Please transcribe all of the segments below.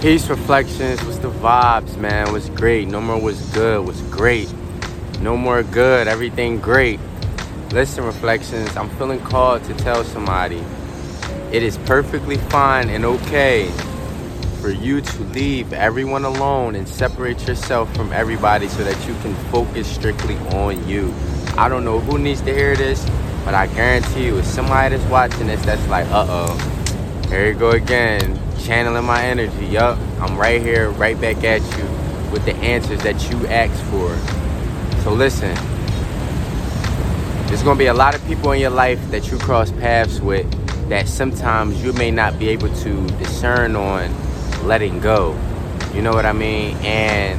Peace reflections. What's the vibes, man? What's great? No more was good. Was great. No more good. Everything great. Listen, reflections. I'm feeling called to tell somebody it is perfectly fine and okay for you to leave everyone alone and separate yourself from everybody so that you can focus strictly on you. I don't know who needs to hear this, but I guarantee you, it's somebody that's watching this that's like, uh oh, here you go again channeling my energy. Yup, I'm right here, right back at you with the answers that you asked for. So listen, there's gonna be a lot of people in your life that you cross paths with that sometimes you may not be able to discern on letting go. You know what I mean? And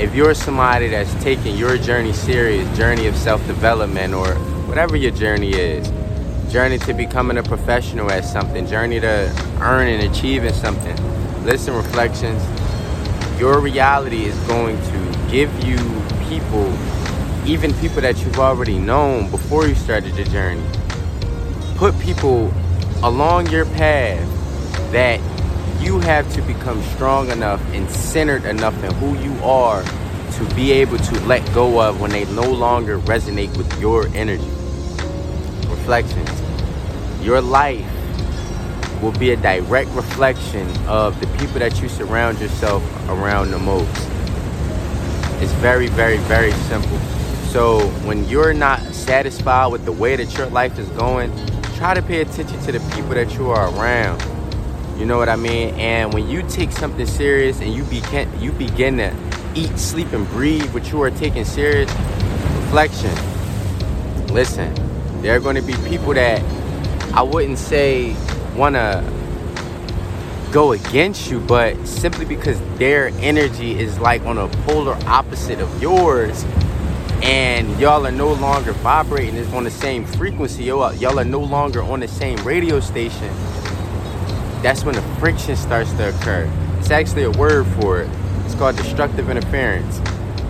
if you're somebody that's taking your journey serious, journey of self-development or whatever your journey is, journey to becoming a professional at something, journey to earning and achieving something. Listen, reflections. Your reality is going to give you people, even people that you've already known before you started your journey. Put people along your path that you have to become strong enough and centered enough in who you are to be able to let go of when they no longer resonate with your energy. Reflections your life will be a direct reflection of the people that you surround yourself around the most. It's very, very, very simple. So when you're not satisfied with the way that your life is going, try to pay attention to the people that you are around. You know what I mean? And when you take something serious and you begin you begin to eat, sleep, and breathe what you are taking serious, reflection. Listen, there are going to be people that I wouldn't say want to go against you, but simply because their energy is like on a polar opposite of yours, and y'all are no longer vibrating it's on the same frequency, y'all, y'all are no longer on the same radio station, that's when the friction starts to occur. It's actually a word for it. It's called destructive interference.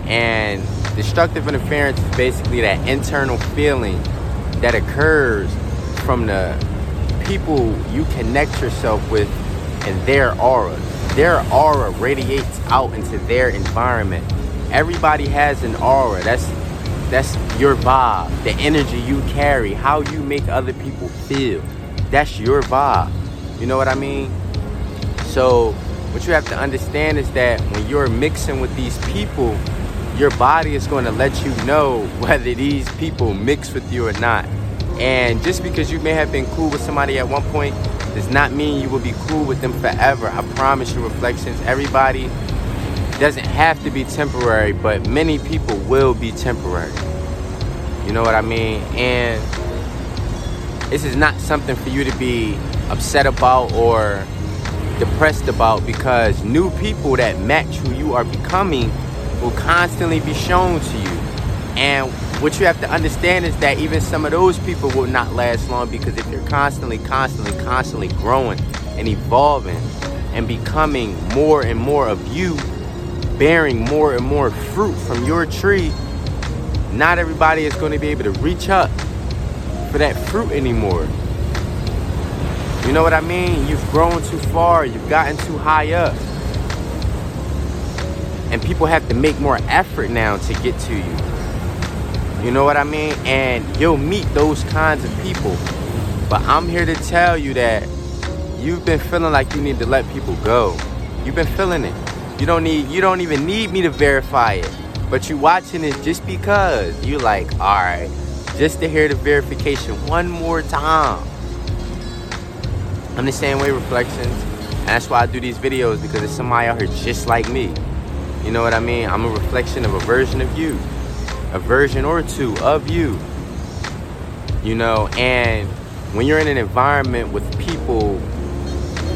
And destructive interference is basically that internal feeling that occurs from the people you connect yourself with and their aura. Their aura radiates out into their environment. Everybody has an aura. That's that's your vibe, the energy you carry, how you make other people feel. That's your vibe. You know what I mean? So what you have to understand is that when you're mixing with these people, your body is going to let you know whether these people mix with you or not. And just because you may have been cool with somebody at one point does not mean you will be cool with them forever. I promise you, reflections. Everybody doesn't have to be temporary, but many people will be temporary. You know what I mean? And this is not something for you to be upset about or depressed about because new people that match who you are becoming will constantly be shown to you. And what you have to understand is that even some of those people will not last long because if you're constantly, constantly, constantly growing and evolving and becoming more and more of you, bearing more and more fruit from your tree, not everybody is going to be able to reach up for that fruit anymore. You know what I mean? You've grown too far, you've gotten too high up. And people have to make more effort now to get to you. You know what I mean? And you'll meet those kinds of people. But I'm here to tell you that you've been feeling like you need to let people go. You've been feeling it. You don't need you don't even need me to verify it. But you watching it just because you like, alright, just to hear the verification one more time. I'm the same way reflections. And that's why I do these videos because it's somebody out here just like me. You know what I mean? I'm a reflection of a version of you a version or two of you. You know, and when you're in an environment with people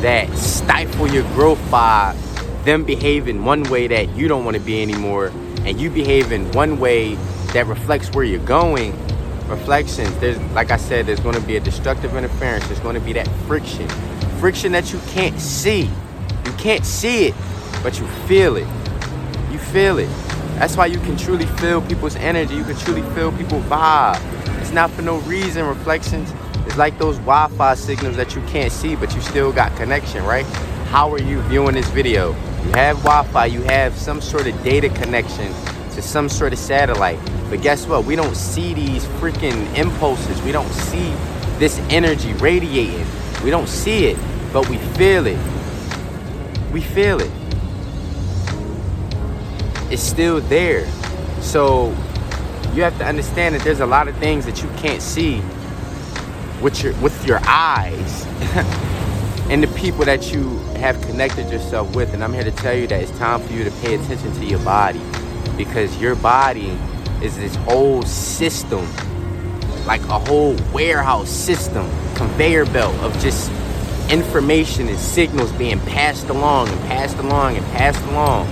that stifle your growth by them behaving one way that you don't want to be anymore, and you behave in one way that reflects where you're going, reflections, there's like I said, there's gonna be a destructive interference, there's gonna be that friction. Friction that you can't see. You can't see it, but you feel it. You feel it. That's why you can truly feel people's energy. You can truly feel people vibe. It's not for no reason. Reflections. It's like those Wi-Fi signals that you can't see, but you still got connection, right? how are you viewing this video? You have Wi-Fi, you have some sort of data connection to some sort of satellite. But guess what? We don't see these freaking impulses. We don't see this energy radiating. We don't see it, but we feel it. We feel it. It's still there. So you have to understand that there's a lot of things that you can't see with your with your eyes and the people that you have connected yourself with and i'm here to tell you that it's time for you to pay attention to your body because your body is this whole system like a whole warehouse system conveyor belt of just information and signals being passed along and passed along and passed along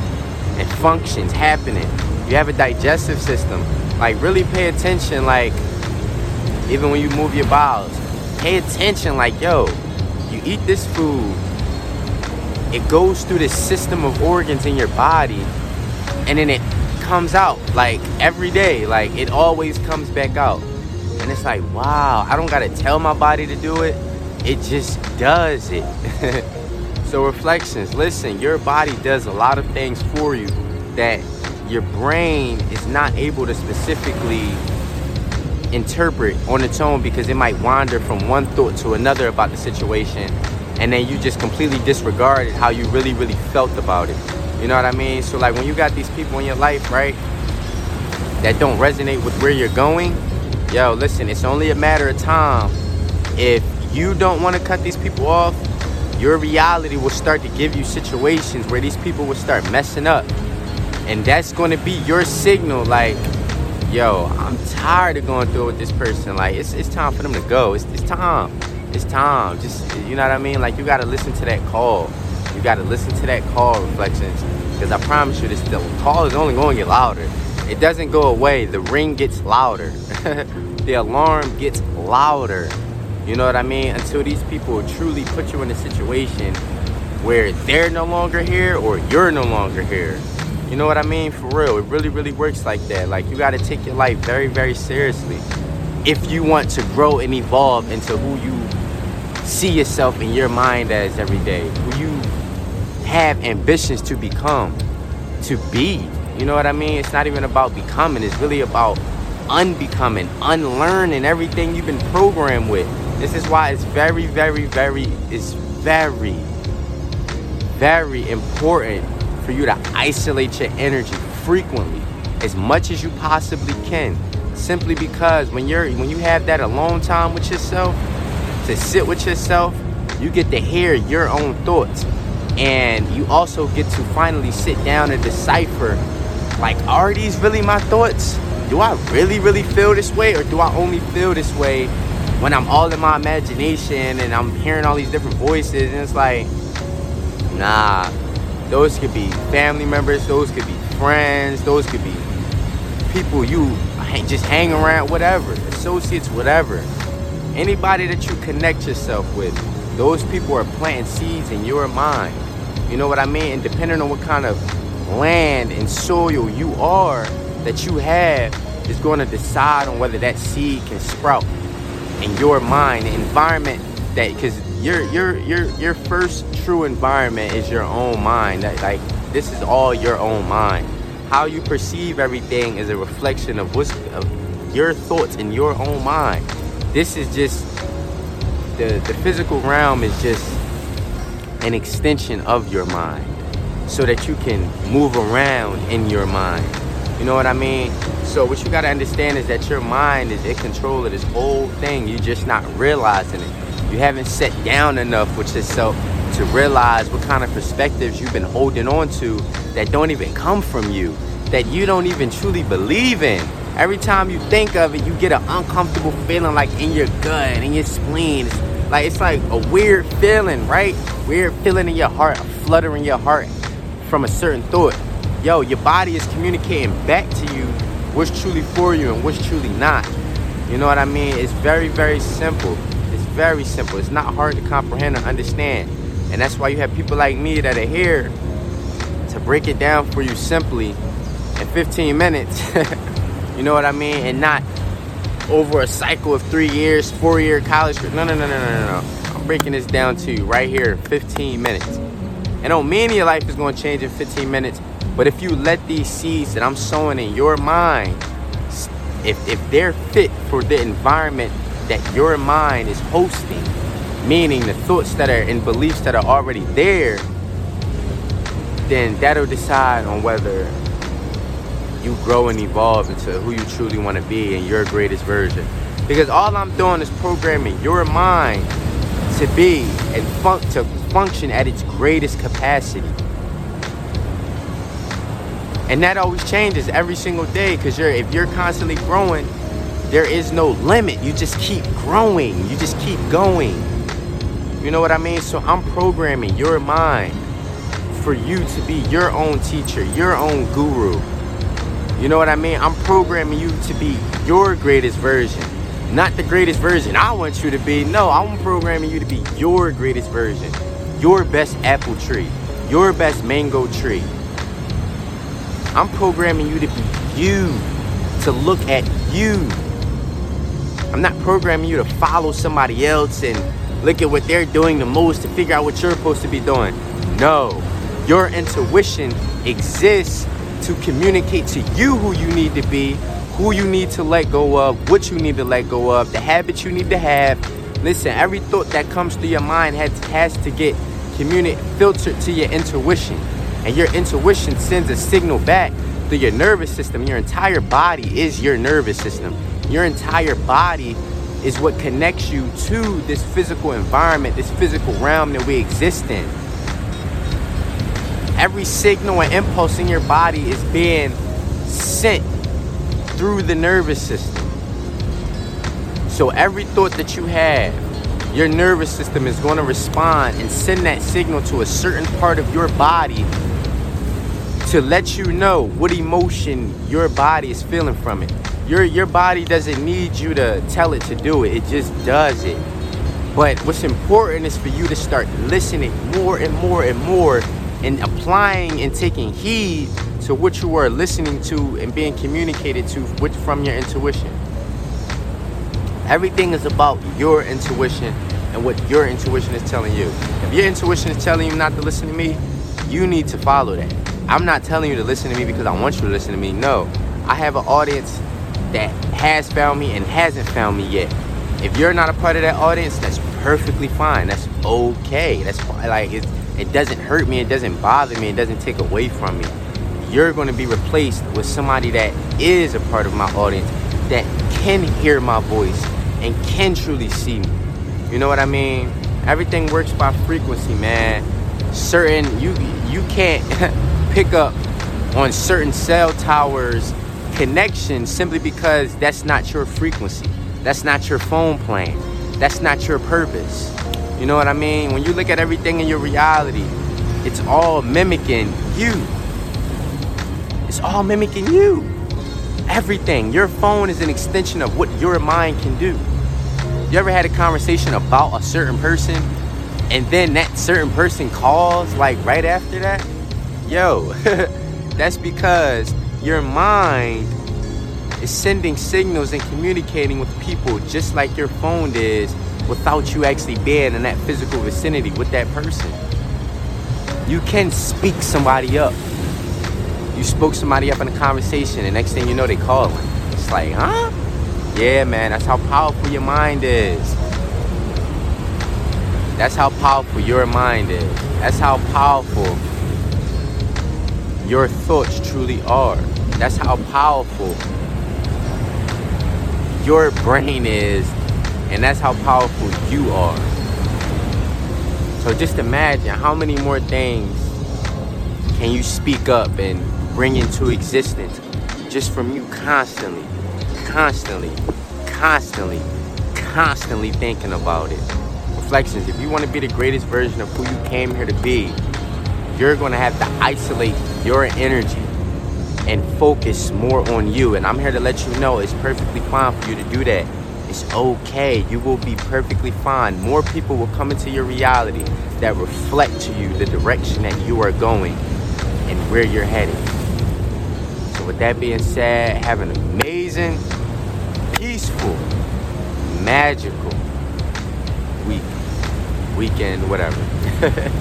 and functions happening. You have a digestive system. Like really pay attention like even when you move your bowels pay attention like yo you eat this food it goes through the system of organs in your body and then it comes out like every day like it always comes back out. And it's like wow i don't gotta tell my body to do it. It just does it so reflections listen your body does a lot of things for you that your brain is not able to specifically interpret on its own because it might wander from one thought to another about the situation and then you just completely disregarded how you really really felt about it. You know what i mean? So like when you got these people in your life right that don't resonate with where you're going yo listen it's only a matter of time if you don't want to cut these people off your reality will start to give you situations where these people will start messing up. And that's going to be your signal like yo i'm tired of going through it with this person. Like it's, it's time for them to go. It's, it's time. It's time. Just you know what i mean? Like you got to listen to that call. You got to listen to that call reflections. Because i promise you this the call is only going to get louder. It doesn't go away. The ring gets louder. The alarm gets louder you know what i mean until these people truly put you in a situation where they're no longer here or you're no longer here you know what I mean? For real, it really, really works like that. Like, you got to take your life very, very seriously if you want to grow and evolve into who you see yourself in your mind as every day, who you have ambitions to become, to be. You know what I mean? It's not even about becoming, it's really about unbecoming, unlearning everything you've been programmed with. This is why it's very, very, very, it's very, very important for you to isolate your energy frequently as much as you possibly can simply because when you're when you have that alone time with yourself to sit with yourself you get to hear your own thoughts. And you also get to finally sit down and decipher like are these really my thoughts? Do i really really feel this way or do i only feel this way when i'm all in my imagination and i'm hearing all these different voices and it's like nah those could be family members, those could be friends, those could be people you just hang around, whatever, associates, whatever. Anybody that you connect yourself with, those people are planting seeds in your mind. You know what I mean? And depending on what kind of land and soil you are that you have is going to decide on whether that seed can sprout in your mind, environment that because your your your your first true environment is your own mind. That, like this is all your own mind. How you perceive everything is a reflection of what's of your thoughts in your own mind. This is just the the physical realm is just an extension of your mind, so that you can move around in your mind. You know what I mean? So what you gotta understand is that your mind is in control of this whole thing. You're just not realizing it. You haven't sat down enough with yourself to realize what kind of perspectives you've been holding on to that don't even come from you, that you don't even truly believe in. Every time you think of it, you get an uncomfortable feeling like in your gut, in your spleen. It's like it's like a weird feeling, right? Weird feeling in your heart, a flutter in your heart from a certain thought. Yo, your body is communicating back to you what's truly for you and what's truly not. You know what I mean? It's very, very simple It's very simple. It's not hard to comprehend or understand. And that's why you have people like me that are here to break it down for you simply in 15 minutes. you know what I mean? And not over a cycle of three years, four year college. No, no, no, no, no, no. I'm breaking this down to you right here in 15 minutes. And don't mean your life is going to change in 15 minutes, but if you let these seeds that I'm sowing in your mind, if, if they're fit for the environment that your mind is hosting, meaning the thoughts that are and beliefs that are already there, then that'll decide on whether you grow and evolve into who you truly want to be and your greatest version. Because all I'm doing is programming your mind to be and fun- to function at its greatest capacity. And that always changes every single day because you're if you're constantly growing, there is no limit. You just keep growing. You just keep going. You know what I mean? So I'm programming your mind for you to be your own teacher, your own guru. You know what I mean? I'm programming you to be your greatest version. Not the greatest version I want you to be. No, I'm programming you to be your greatest version. Your best apple tree. Your best mango tree. I'm programming you to be you. To look at you. I'm not programming you to follow somebody else and look at what they're doing the most to figure out what you're supposed to be doing. No. Your intuition exists to communicate to you who you need to be, who you need to let go of, what you need to let go of, the habits you need to have. Listen, every thought that comes through your mind has, has to get communicated, filtered to your intuition. And your intuition sends a signal back through your nervous system. Your entire body is your nervous system. Your entire body is what connects you to this physical environment, this physical realm that we exist in. Every signal and impulse in your body is being sent through the nervous system. So every thought that you have, your nervous system is going to respond and send that signal to a certain part of your body to let you know what emotion your body is feeling from it. Your your body doesn't need you to tell it to do it. It just does it. But what's important is for you to start listening more and more and more and applying and taking heed to what you are listening to and being communicated to with, from your intuition. Everything is about your intuition and what your intuition is telling you. If your intuition is telling you not to listen to me, you need to follow that. I'm not telling you to listen to me because I want you to listen to me. No, I have an audience that has found me and hasn't found me yet. If you're not a part of that audience, that's perfectly fine. That's okay. That's fine. like it's it doesn't hurt me, it doesn't bother me, it doesn't take away from me. You're going to be replaced with somebody that is a part of my audience that can hear my voice and can truly see me. You know what I mean? Everything works by frequency, man. Certain you you can't pick up on certain cell towers connection simply because that's not your frequency. That's not your phone plan. That's not your purpose. You know what I mean? When you look at everything in your reality, it's all mimicking you. It's all mimicking you. Everything. Your phone is an extension of what your mind can do. You ever had a conversation about a certain person and then that certain person calls like right after that? Yo, that's because your mind is sending signals and communicating with people just like your phone is without you actually being in that physical vicinity with that person. You can speak somebody up. You spoke somebody up in a conversation, and next thing you know, they calling. It's like, huh? Yeah, man, that's how powerful your mind is. That's how powerful your mind is. That's how powerful your thoughts truly are. That's how powerful your brain is and that's how powerful you are. So just imagine how many more things can you speak up and bring into existence just from you constantly, constantly, constantly, constantly thinking about it. Reflections, if you want to be the greatest version of who you came here to be, you're going to have to isolate your energy and focus more on you. And I'm here to let you know it's perfectly fine for you to do that. It's okay. You will be perfectly fine. More people will come into your reality that reflect to you the direction that you are going and where you're headed. So, with that being said, have an amazing, peaceful, magical week, weekend, whatever.